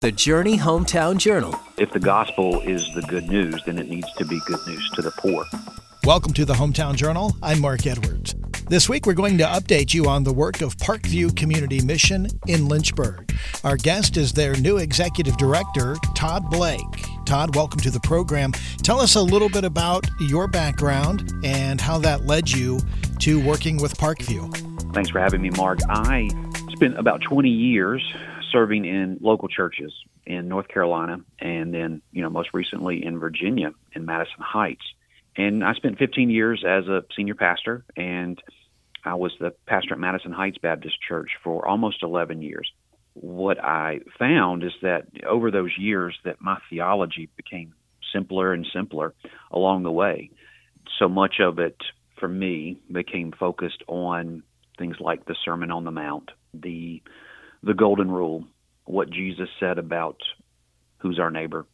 The Journey Hometown Journal. If the gospel is the good news, then it needs to be good news to the poor. Welcome to the Hometown Journal. I'm Mark Edwards. This week, we're going to update you on the work of Parkview Community Mission in Lynchburg. Our guest is their new executive director, Todd Blake. Todd, welcome to the program. Tell us a little bit about your background and how that led you to working with Parkview. Thanks for having me, Mark. I spent about 20 years serving in local churches in North Carolina and then, you know, most recently in Virginia in Madison Heights. And I spent 15 years as a senior pastor and I was the pastor at Madison Heights Baptist Church for almost 11 years. What I found is that over those years that my theology became simpler and simpler along the way. So much of it for me became focused on things like the Sermon on the Mount, the the golden rule, what Jesus said about who's our neighbor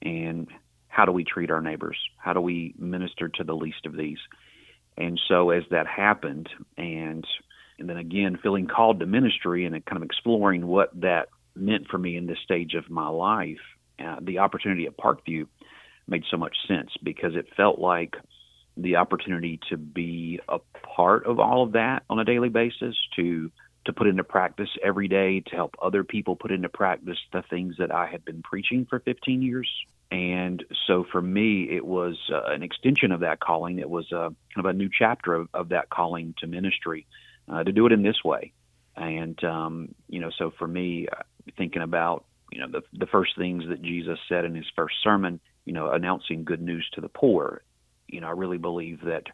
and how do we treat our neighbors? How do we minister to the least of these? And so as that happened and and then again feeling called to ministry and kind of exploring what that meant for me in this stage of my life, uh, the opportunity at Parkview made so much sense because it felt like the opportunity to be a part of all of that on a daily basis, to to put into practice every day, to help other people put into practice the things that I had been preaching for 15 years. And so for me, it was uh, an extension of that calling. It was uh, kind of a new chapter of, of that calling to ministry uh, to do it in this way. And, um, you know, so for me, uh, thinking about, you know, the, the first things that Jesus said in his first sermon, you know, announcing good news to the poor, you know, I really believe that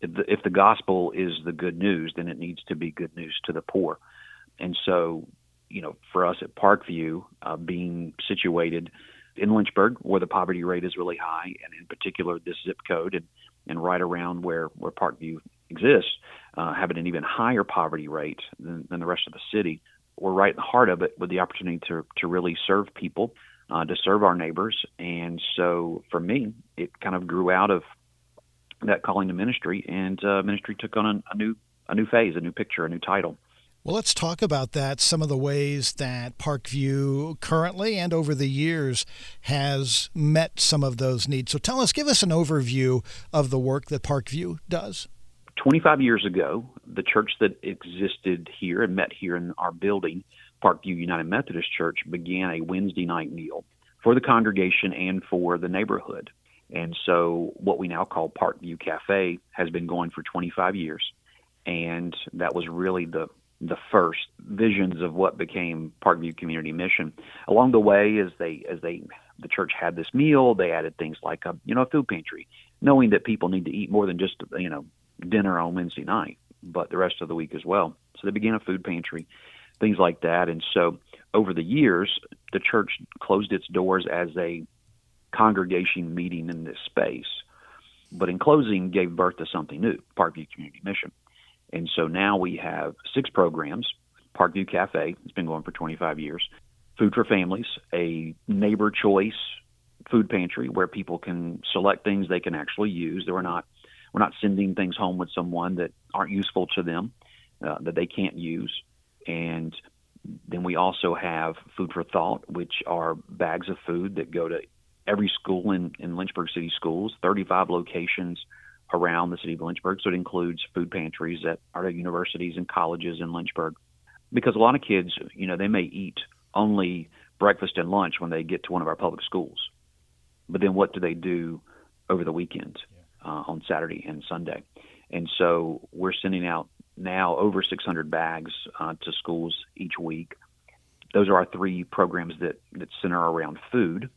if the, if the gospel is the good news, then it needs to be good news to the poor. And so, you know, for us at Parkview, uh, being situated in Lynchburg, where the poverty rate is really high, and in particular this zip code, and, and right around where where Parkview exists, uh, having an even higher poverty rate than, than the rest of the city, we're right in the heart of it with the opportunity to to really serve people, uh, to serve our neighbors. And so, for me, it kind of grew out of that calling to ministry, and uh, ministry took on a, a new a new phase, a new picture, a new title. Well, let's talk about that. Some of the ways that Parkview currently and over the years has met some of those needs. So tell us, give us an overview of the work that Parkview does. 25 years ago, the church that existed here and met here in our building, Parkview United Methodist Church, began a Wednesday night meal for the congregation and for the neighborhood. And so, what we now call Parkview Cafe has been going for 25 years, and that was really the the first visions of what became Parkview Community Mission. Along the way, as they as they the church had this meal, they added things like a you know a food pantry, knowing that people need to eat more than just you know dinner on Wednesday night, but the rest of the week as well. So they began a food pantry, things like that. And so over the years, the church closed its doors as a congregation meeting in this space. But in closing, gave birth to something new, Parkview Community Mission. And so now we have six programs Parkview Cafe, it's been going for 25 years, Food for Families, a neighbor choice food pantry where people can select things they can actually use. We're not we're not sending things home with someone that aren't useful to them, uh, that they can't use. And then we also have Food for Thought, which are bags of food that go to every school in, in Lynchburg City Schools, 35 locations around the city of Lynchburg. So it includes food pantries at our universities and colleges in Lynchburg. Because a lot of kids, you know, they may eat only breakfast and lunch when they get to one of our public schools. But then what do they do over the weekend uh, on Saturday and Sunday? And so we're sending out now over 600 bags uh, to schools each week. Those are our three programs that, that center around food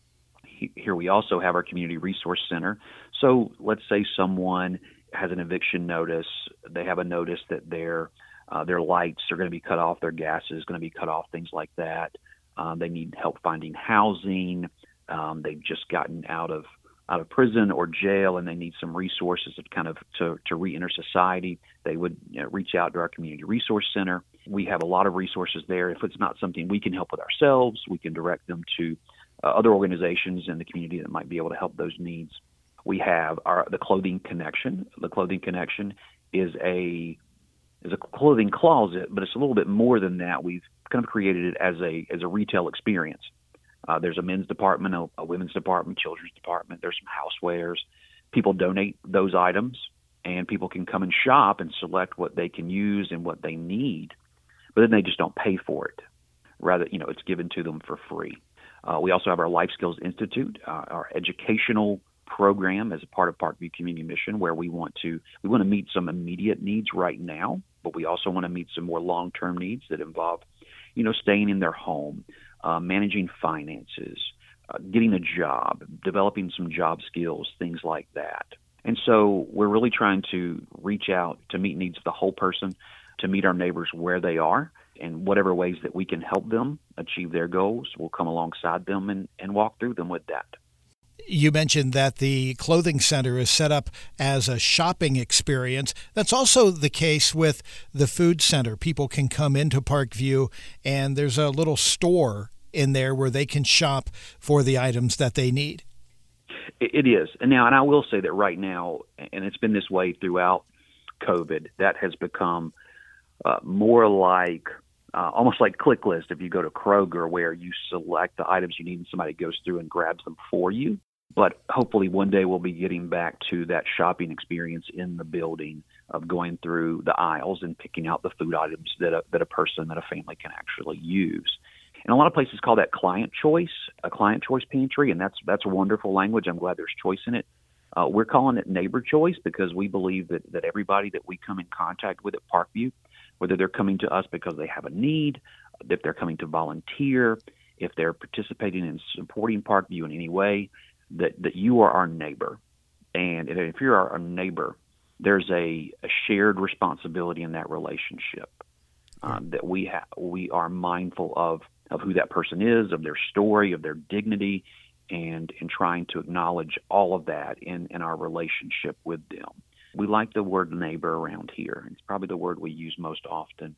here we also have our community resource center. So let's say someone has an eviction notice, they have a notice that their uh, their lights are going to be cut off, their gas is going to be cut off, things like that. Um, they need help finding housing. Um, they've just gotten out of out of prison or jail, and they need some resources to kind of to, to reenter society. They would you know, reach out to our community resource center. We have a lot of resources there. If it's not something we can help with ourselves, we can direct them to uh, other organizations in the community that might be able to help those needs. We have our the Clothing Connection. The Clothing Connection is a is a clothing closet, but it's a little bit more than that. We've kind of created it as a as a retail experience. Uh, there's a men's department, a, a women's department, children's department. There's some housewares. People donate those items, and people can come and shop and select what they can use and what they need. But then they just don't pay for it. Rather, you know, it's given to them for free. Uh, we also have our Life Skills Institute, uh, our educational program as a part of Parkview Community Mission, where we want to we want to meet some immediate needs right now, but we also want to meet some more long-term needs that involve, you know, staying in their home, uh, managing finances, uh, getting a job, developing some job skills, things like that. And so we're really trying to reach out to meet needs of the whole person, to meet our neighbors where they are, and whatever ways that we can help them achieve their goals, we'll come alongside them and, and walk through them with that. You mentioned that the clothing center is set up as a shopping experience. That's also the case with the food center. People can come into Parkview and there's a little store in there where they can shop for the items that they need. It is. And now, and I will say that right now, and it's been this way throughout COVID, that has become uh, more like uh, almost like click list if you go to Kroger, where you select the items you need and somebody goes through and grabs them for you. But hopefully, one day we'll be getting back to that shopping experience in the building of going through the aisles and picking out the food items that a, that a person, that a family can actually use. And a lot of places call that client choice, a client choice pantry, and that's that's a wonderful language. I'm glad there's choice in it. Uh, we're calling it neighbor choice because we believe that that everybody that we come in contact with at Parkview, whether they're coming to us because they have a need, if they're coming to volunteer, if they're participating in supporting Parkview in any way, that that you are our neighbor, and if you're our neighbor, there's a, a shared responsibility in that relationship um, that we have. We are mindful of of who that person is, of their story, of their dignity, and in trying to acknowledge all of that in in our relationship with them. We like the word neighbor around here. It's probably the word we use most often.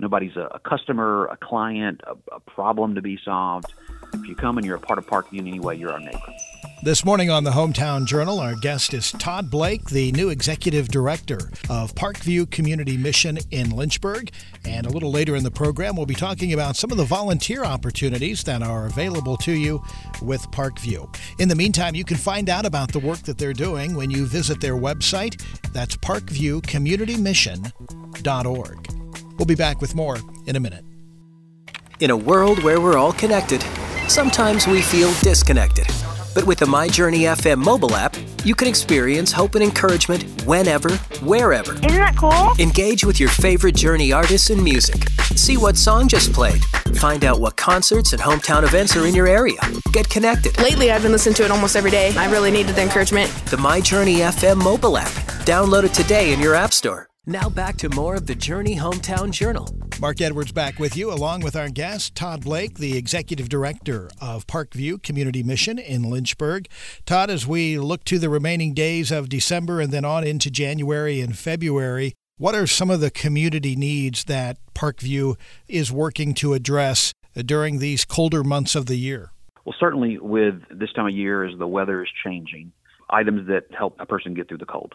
Nobody's a, a customer, a client, a, a problem to be solved. If you come and you're a part of Parkview anyway, you're our neighbor. This morning on the Hometown Journal, our guest is Todd Blake, the new executive director of Parkview Community Mission in Lynchburg. And a little later in the program, we'll be talking about some of the volunteer opportunities that are available to you with Parkview. In the meantime, you can find out about the work that they're doing when you visit their website. That's parkviewcommunitymission.org. We'll be back with more in a minute. In a world where we're all connected, sometimes we feel disconnected. But with the MyJourney FM mobile app, you can experience hope and encouragement whenever, wherever. Isn't that cool? Engage with your favorite Journey artists and music. See what song just played. Find out what concerts and hometown events are in your area. Get connected. Lately, I've been listening to it almost every day. I really needed the encouragement. The MyJourney FM mobile app. Download it today in your App Store. Now back to more of the Journey Hometown Journal. Mark Edwards back with you, along with our guest, Todd Blake, the Executive Director of Parkview Community Mission in Lynchburg. Todd, as we look to the remaining days of December and then on into January and February, what are some of the community needs that Parkview is working to address during these colder months of the year? Well, certainly with this time of year, as the weather is changing, items that help a person get through the cold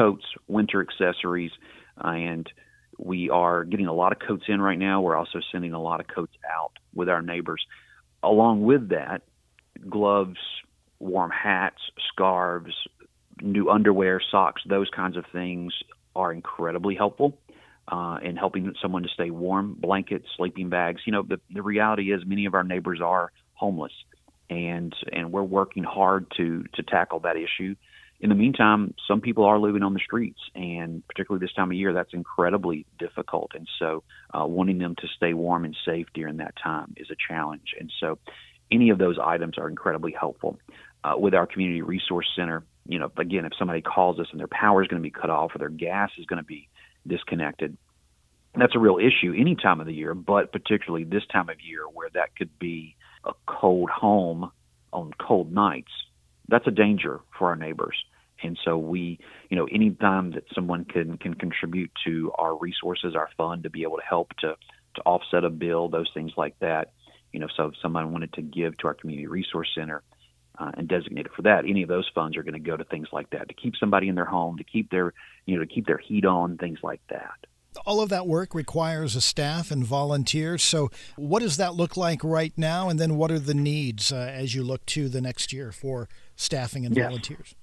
coats, winter accessories, and we are getting a lot of coats in right now. We're also sending a lot of coats out with our neighbors. Along with that, gloves, warm hats, scarves, new underwear, socks, those kinds of things are incredibly helpful uh, in helping someone to stay warm. Blankets, sleeping bags. You know, the, the reality is many of our neighbors are homeless, and and we're working hard to to tackle that issue in the meantime, some people are living on the streets, and particularly this time of year, that's incredibly difficult. And so, uh, wanting them to stay warm and safe during that time is a challenge. And so, any of those items are incredibly helpful. Uh, with our community resource center, you know, again, if somebody calls us and their power is going to be cut off or their gas is going to be disconnected, that's a real issue any time of the year, but particularly this time of year where that could be a cold home on cold nights. That's a danger for our neighbors. And so we, you know, anytime that someone can can contribute to our resources, our fund to be able to help to to offset a bill, those things like that. You know, so if someone wanted to give to our community resource center uh, and designate it for that, any of those funds are going to go to things like that to keep somebody in their home, to keep their, you know, to keep their heat on, things like that. All of that work requires a staff and volunteers. So, what does that look like right now? And then, what are the needs uh, as you look to the next year for staffing and yes. volunteers?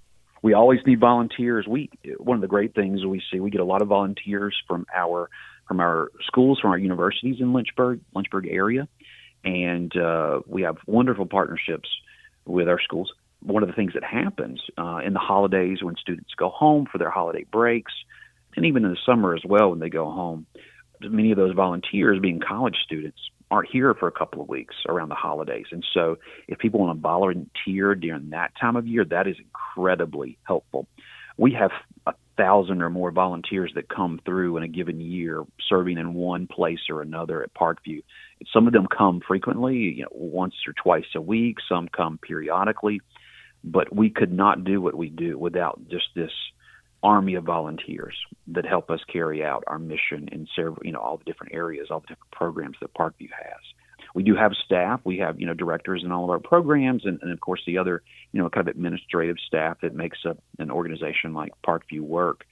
We always need volunteers. We one of the great things we see we get a lot of volunteers from our from our schools, from our universities in Lynchburg, Lynchburg area, and uh, we have wonderful partnerships with our schools. One of the things that happens uh, in the holidays when students go home for their holiday breaks, and even in the summer as well when they go home, many of those volunteers, being college students, aren't here for a couple of weeks around the holidays. And so, if people want to volunteer during that time of year, that is incredibly helpful. We have a thousand or more volunteers that come through in a given year serving in one place or another at Parkview. Some of them come frequently, you know, once or twice a week, some come periodically, but we could not do what we do without just this army of volunteers that help us carry out our mission in several, you know, all the different areas, all the different programs that Parkview has. We do have staff. We have, you know, directors in all of our programs, and, and of course the other, you know, kind of administrative staff that makes up an organization like Parkview work.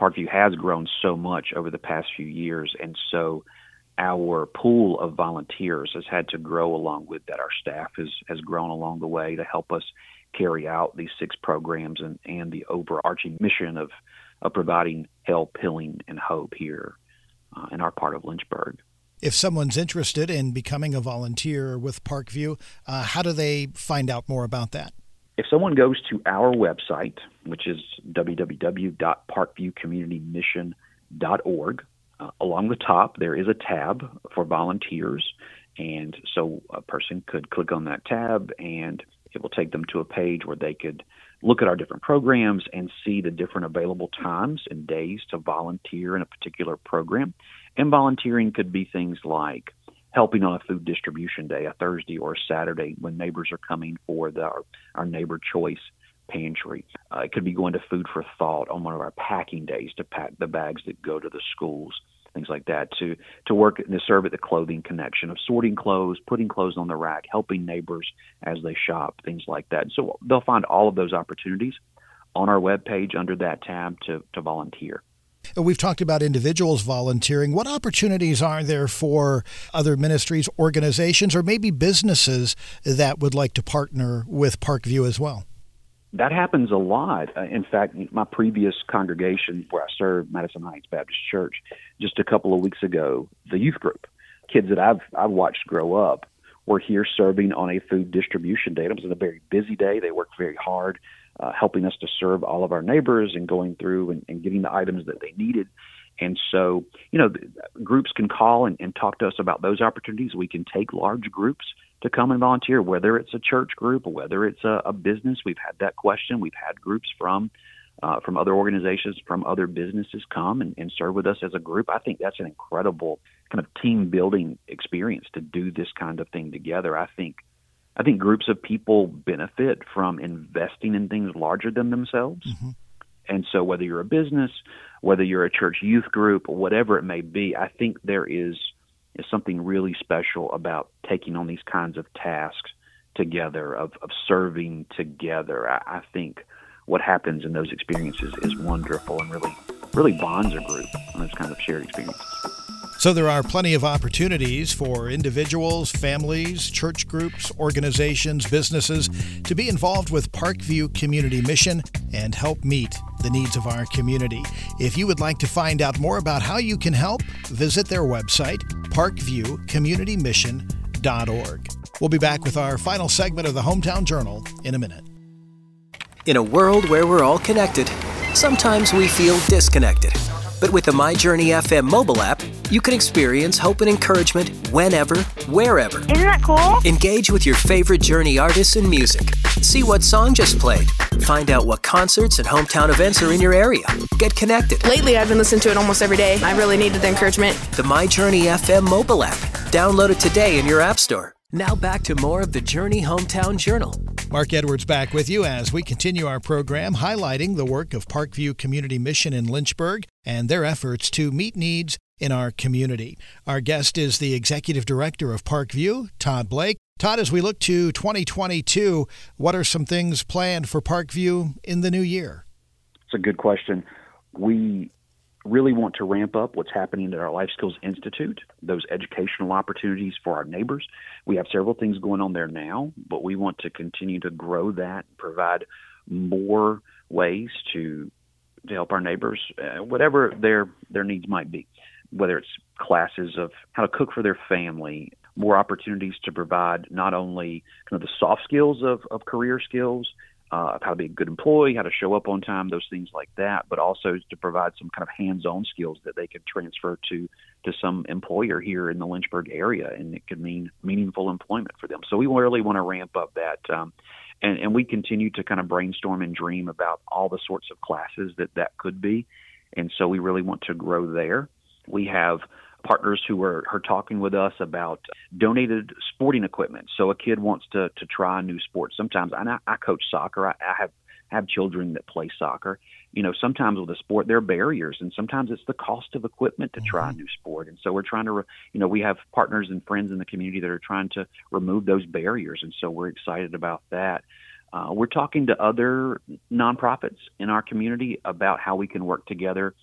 Parkview has grown so much over the past few years, and so our pool of volunteers has had to grow along with that. Our staff has has grown along the way to help us carry out these six programs and, and the overarching mission of, of providing help, healing, and hope here uh, in our part of Lynchburg. If someone's interested in becoming a volunteer with Parkview, uh, how do they find out more about that? If someone goes to our website, which is www.parkviewcommunitymission.org, uh, along the top there is a tab for volunteers. And so a person could click on that tab and it will take them to a page where they could look at our different programs and see the different available times and days to volunteer in a particular program. And volunteering could be things like helping on a food distribution day, a Thursday or a Saturday when neighbors are coming for the, our, our neighbor choice pantry. Uh, it could be going to Food for Thought on one of our packing days to pack the bags that go to the schools things like that, to to work to serve at the clothing connection of sorting clothes, putting clothes on the rack, helping neighbors as they shop, things like that. So they'll find all of those opportunities on our webpage under that tab to, to volunteer. We've talked about individuals volunteering. What opportunities are there for other ministries, organizations, or maybe businesses that would like to partner with Parkview as well? That happens a lot. Uh, in fact, my previous congregation where I served, Madison Heights Baptist Church, just a couple of weeks ago, the youth group, kids that I've I've watched grow up, were here serving on a food distribution day. It was a very busy day. They worked very hard, uh, helping us to serve all of our neighbors and going through and, and getting the items that they needed. And so, you know, groups can call and, and talk to us about those opportunities. We can take large groups to come and volunteer, whether it's a church group or whether it's a, a business. We've had that question. We've had groups from uh, from other organizations, from other businesses come and, and serve with us as a group. I think that's an incredible kind of team building experience to do this kind of thing together. I think I think groups of people benefit from investing in things larger than themselves. Mm-hmm. And so whether you're a business, whether you're a church youth group, or whatever it may be, I think there is is something really special about taking on these kinds of tasks together, of, of serving together. I, I think what happens in those experiences is wonderful and really, really bonds a group on those kinds of shared experiences. So there are plenty of opportunities for individuals, families, church groups, organizations, businesses to be involved with Parkview Community Mission and help meet the needs of our community. If you would like to find out more about how you can help, visit their website, parkviewcommunitymission.org. We'll be back with our final segment of the Hometown Journal in a minute. In a world where we're all connected, sometimes we feel disconnected. But with the MyJourney FM mobile app, you can experience hope and encouragement whenever, wherever. Isn't that cool? Engage with your favorite Journey artists and music. See what song just played. Find out what concerts and hometown events are in your area. Get connected. Lately, I've been listening to it almost every day. I really needed the encouragement. The My Journey FM mobile app. Download it today in your App Store. Now back to more of the Journey Hometown Journal. Mark Edwards back with you as we continue our program highlighting the work of Parkview Community Mission in Lynchburg and their efforts to meet needs in our community. Our guest is the Executive Director of Parkview, Todd Blake. Todd, as we look to 2022, what are some things planned for Parkview in the new year? It's a good question. We really want to ramp up what's happening at our Life Skills Institute, those educational opportunities for our neighbors. We have several things going on there now, but we want to continue to grow that, provide more ways to to help our neighbors, uh, whatever their their needs might be, whether it's classes of how to cook for their family, more opportunities to provide not only kind of the soft skills of, of career skills, uh, how to be a good employee, how to show up on time, those things like that, but also to provide some kind of hands-on skills that they could transfer to to some employer here in the Lynchburg area, and it could mean meaningful employment for them. So we really want to ramp up that, um, and, and we continue to kind of brainstorm and dream about all the sorts of classes that that could be, and so we really want to grow there. We have partners who are, are talking with us about donated sporting equipment. So a kid wants to to try a new sport. Sometimes I, I coach soccer. I, I have have children that play soccer. You know, sometimes with a sport there are barriers, and sometimes it's the cost of equipment to try mm-hmm. a new sport. And so we're trying to, you know, we have partners and friends in the community that are trying to remove those barriers, and so we're excited about that. Uh, we're talking to other nonprofits in our community about how we can work together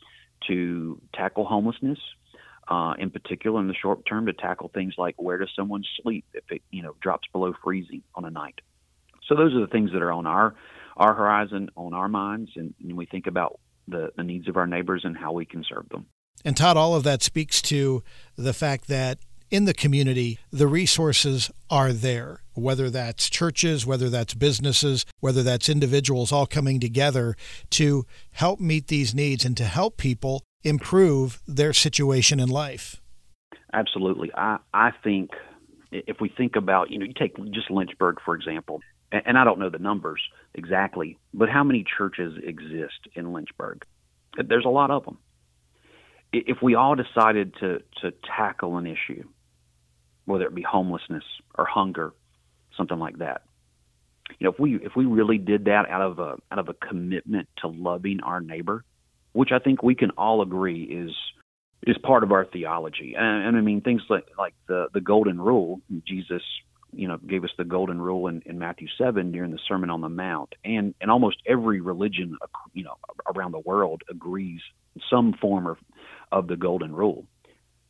to tackle homelessness uh, in particular in the short term to tackle things like where does someone sleep if it you know drops below freezing on a night. So those are the things that are on our our horizon, on our minds, and, and we think about the, the needs of our neighbors and how we can serve them. And Todd, all of that speaks to the fact that in the community, the resources are there, whether that's churches, whether that's businesses, whether that's individuals all coming together to help meet these needs and to help people improve their situation in life. Absolutely. I, I think if we think about, you know, you take just Lynchburg, for example, and, I don't know the numbers exactly, but how many churches exist in Lynchburg? There's a lot of them. If we all decided to, to tackle an issue, whether it be homelessness or hunger, something like that, you know, if we if we really did that out of a out of a commitment to loving our neighbor, which I think we can all agree is is part of our theology. And, and I mean things like like the the golden rule. Jesus, you know, gave us the golden rule in, in Matthew seven during the Sermon on the Mount, and and almost every religion, you know, around the world agrees some form of of the golden rule.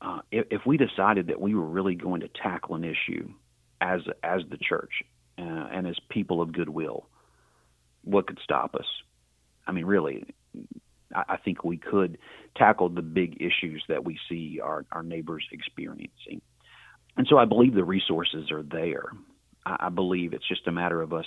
Uh, if, if we decided that we were really going to tackle an issue as as the church uh, and as people of goodwill, what could stop us? I mean, really, I think we could tackle the big issues that we see our, our neighbors experiencing. And so I believe the resources are there. I, I believe it's just a matter of us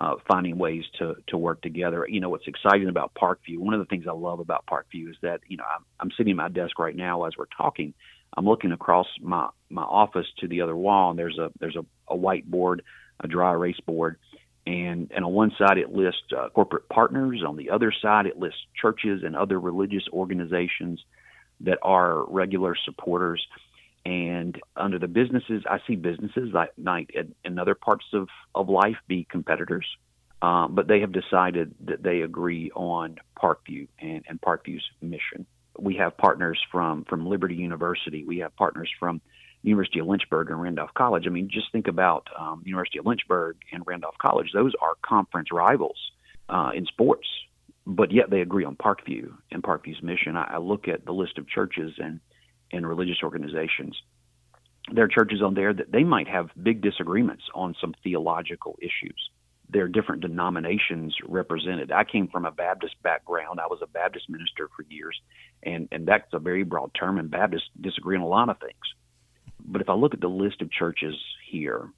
uh, finding ways to to work together. You know, what's exciting about Parkview, one of the things I love about Parkview is that, you know, I'm, I'm sitting at my desk right now as we're talking. I'm looking across my, my office to the other wall, and there's a there's a, a whiteboard, a dry erase board, and and on one side it lists uh, corporate partners on the other side it lists churches and other religious organizations that are regular supporters and under the businesses i see businesses that might in other parts of, of life be competitors um, but they have decided that they agree on parkview and, and parkview's mission we have partners from from liberty university we have partners from University of Lynchburg and Randolph College. I mean, just think about um, University of Lynchburg and Randolph College; those are conference rivals uh, in sports, but yet they agree on Parkview and Parkview's mission. I, I look at the list of churches and and religious organizations. There are churches on there that they might have big disagreements on some theological issues. There are different denominations represented. I came from a Baptist background. I was a Baptist minister for years, and and that's a very broad term. And Baptists disagree on a lot of things but if I look at the list of churches here,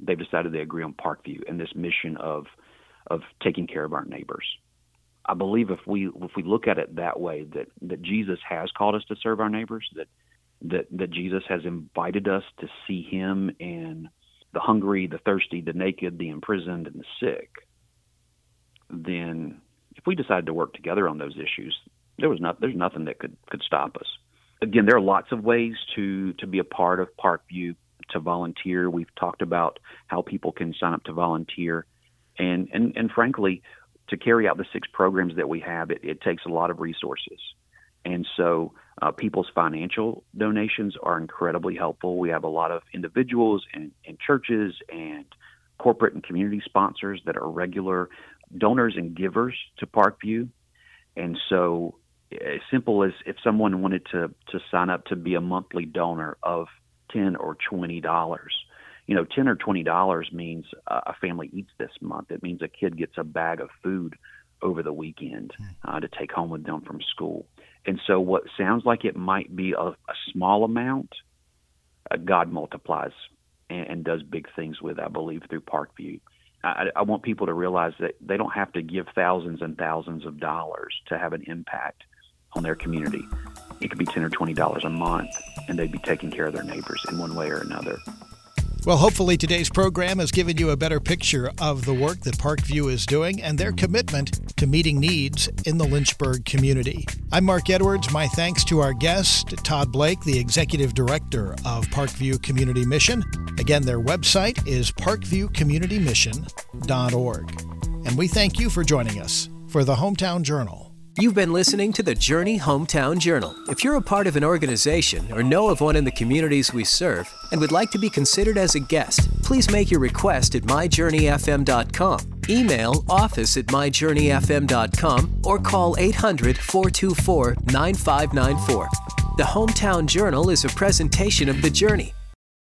they've decided they agree on Parkview and this mission of of taking care of our neighbors. I believe if we if we look at it that way, that that Jesus has called us to serve our neighbors, that that that Jesus has invited us to see Him in the hungry, the thirsty, the naked, the imprisoned, and the sick. Then, if we decided to work together on those issues, there was not there's nothing that could could stop us again, there are lots of ways to to be a part of Parkview to volunteer. We've talked about how people can sign up to volunteer, and and and frankly, to carry out the six programs that we have, it, it takes a lot of resources, and so uh, people's financial donations are incredibly helpful. We have a lot of individuals and, and churches and corporate and community sponsors that are regular donors and givers to Parkview, and so as simple as if someone wanted to to sign up to be a monthly donor of ten or twenty dollars. You know, ten or twenty dollars means a family eats this month. It means a kid gets a bag of food over the weekend uh, to take home with them from school. And so, what sounds like it might be a, a small amount, uh, God multiplies and, and, does big things with. I believe through Parkview. I, I want people to realize that they don't have to give thousands and thousands of dollars to have an impact on their community. It could be ten or twenty dollars a month, and they'd be taking care of their neighbors in one way or another. Well, hopefully today's program has given you a better picture of the work that Parkview is doing and their commitment to meeting needs in the Lynchburg community. I'm Mark Edwards. My thanks to our guest, Todd Blake, the Executive Director of Parkview Community Mission. Again, their website is parkviewcommunitymission.org. And we thank you for joining us for the Hometown Journal. You've been listening to the Journey Hometown Journal. If you're a part of an organization or know of one in the communities we serve and would like to be considered as a guest, please make your request at myjourneyfm.com. Email office at myjourneyfm.com or call 800 424 9594. The Hometown Journal is a presentation of The Journey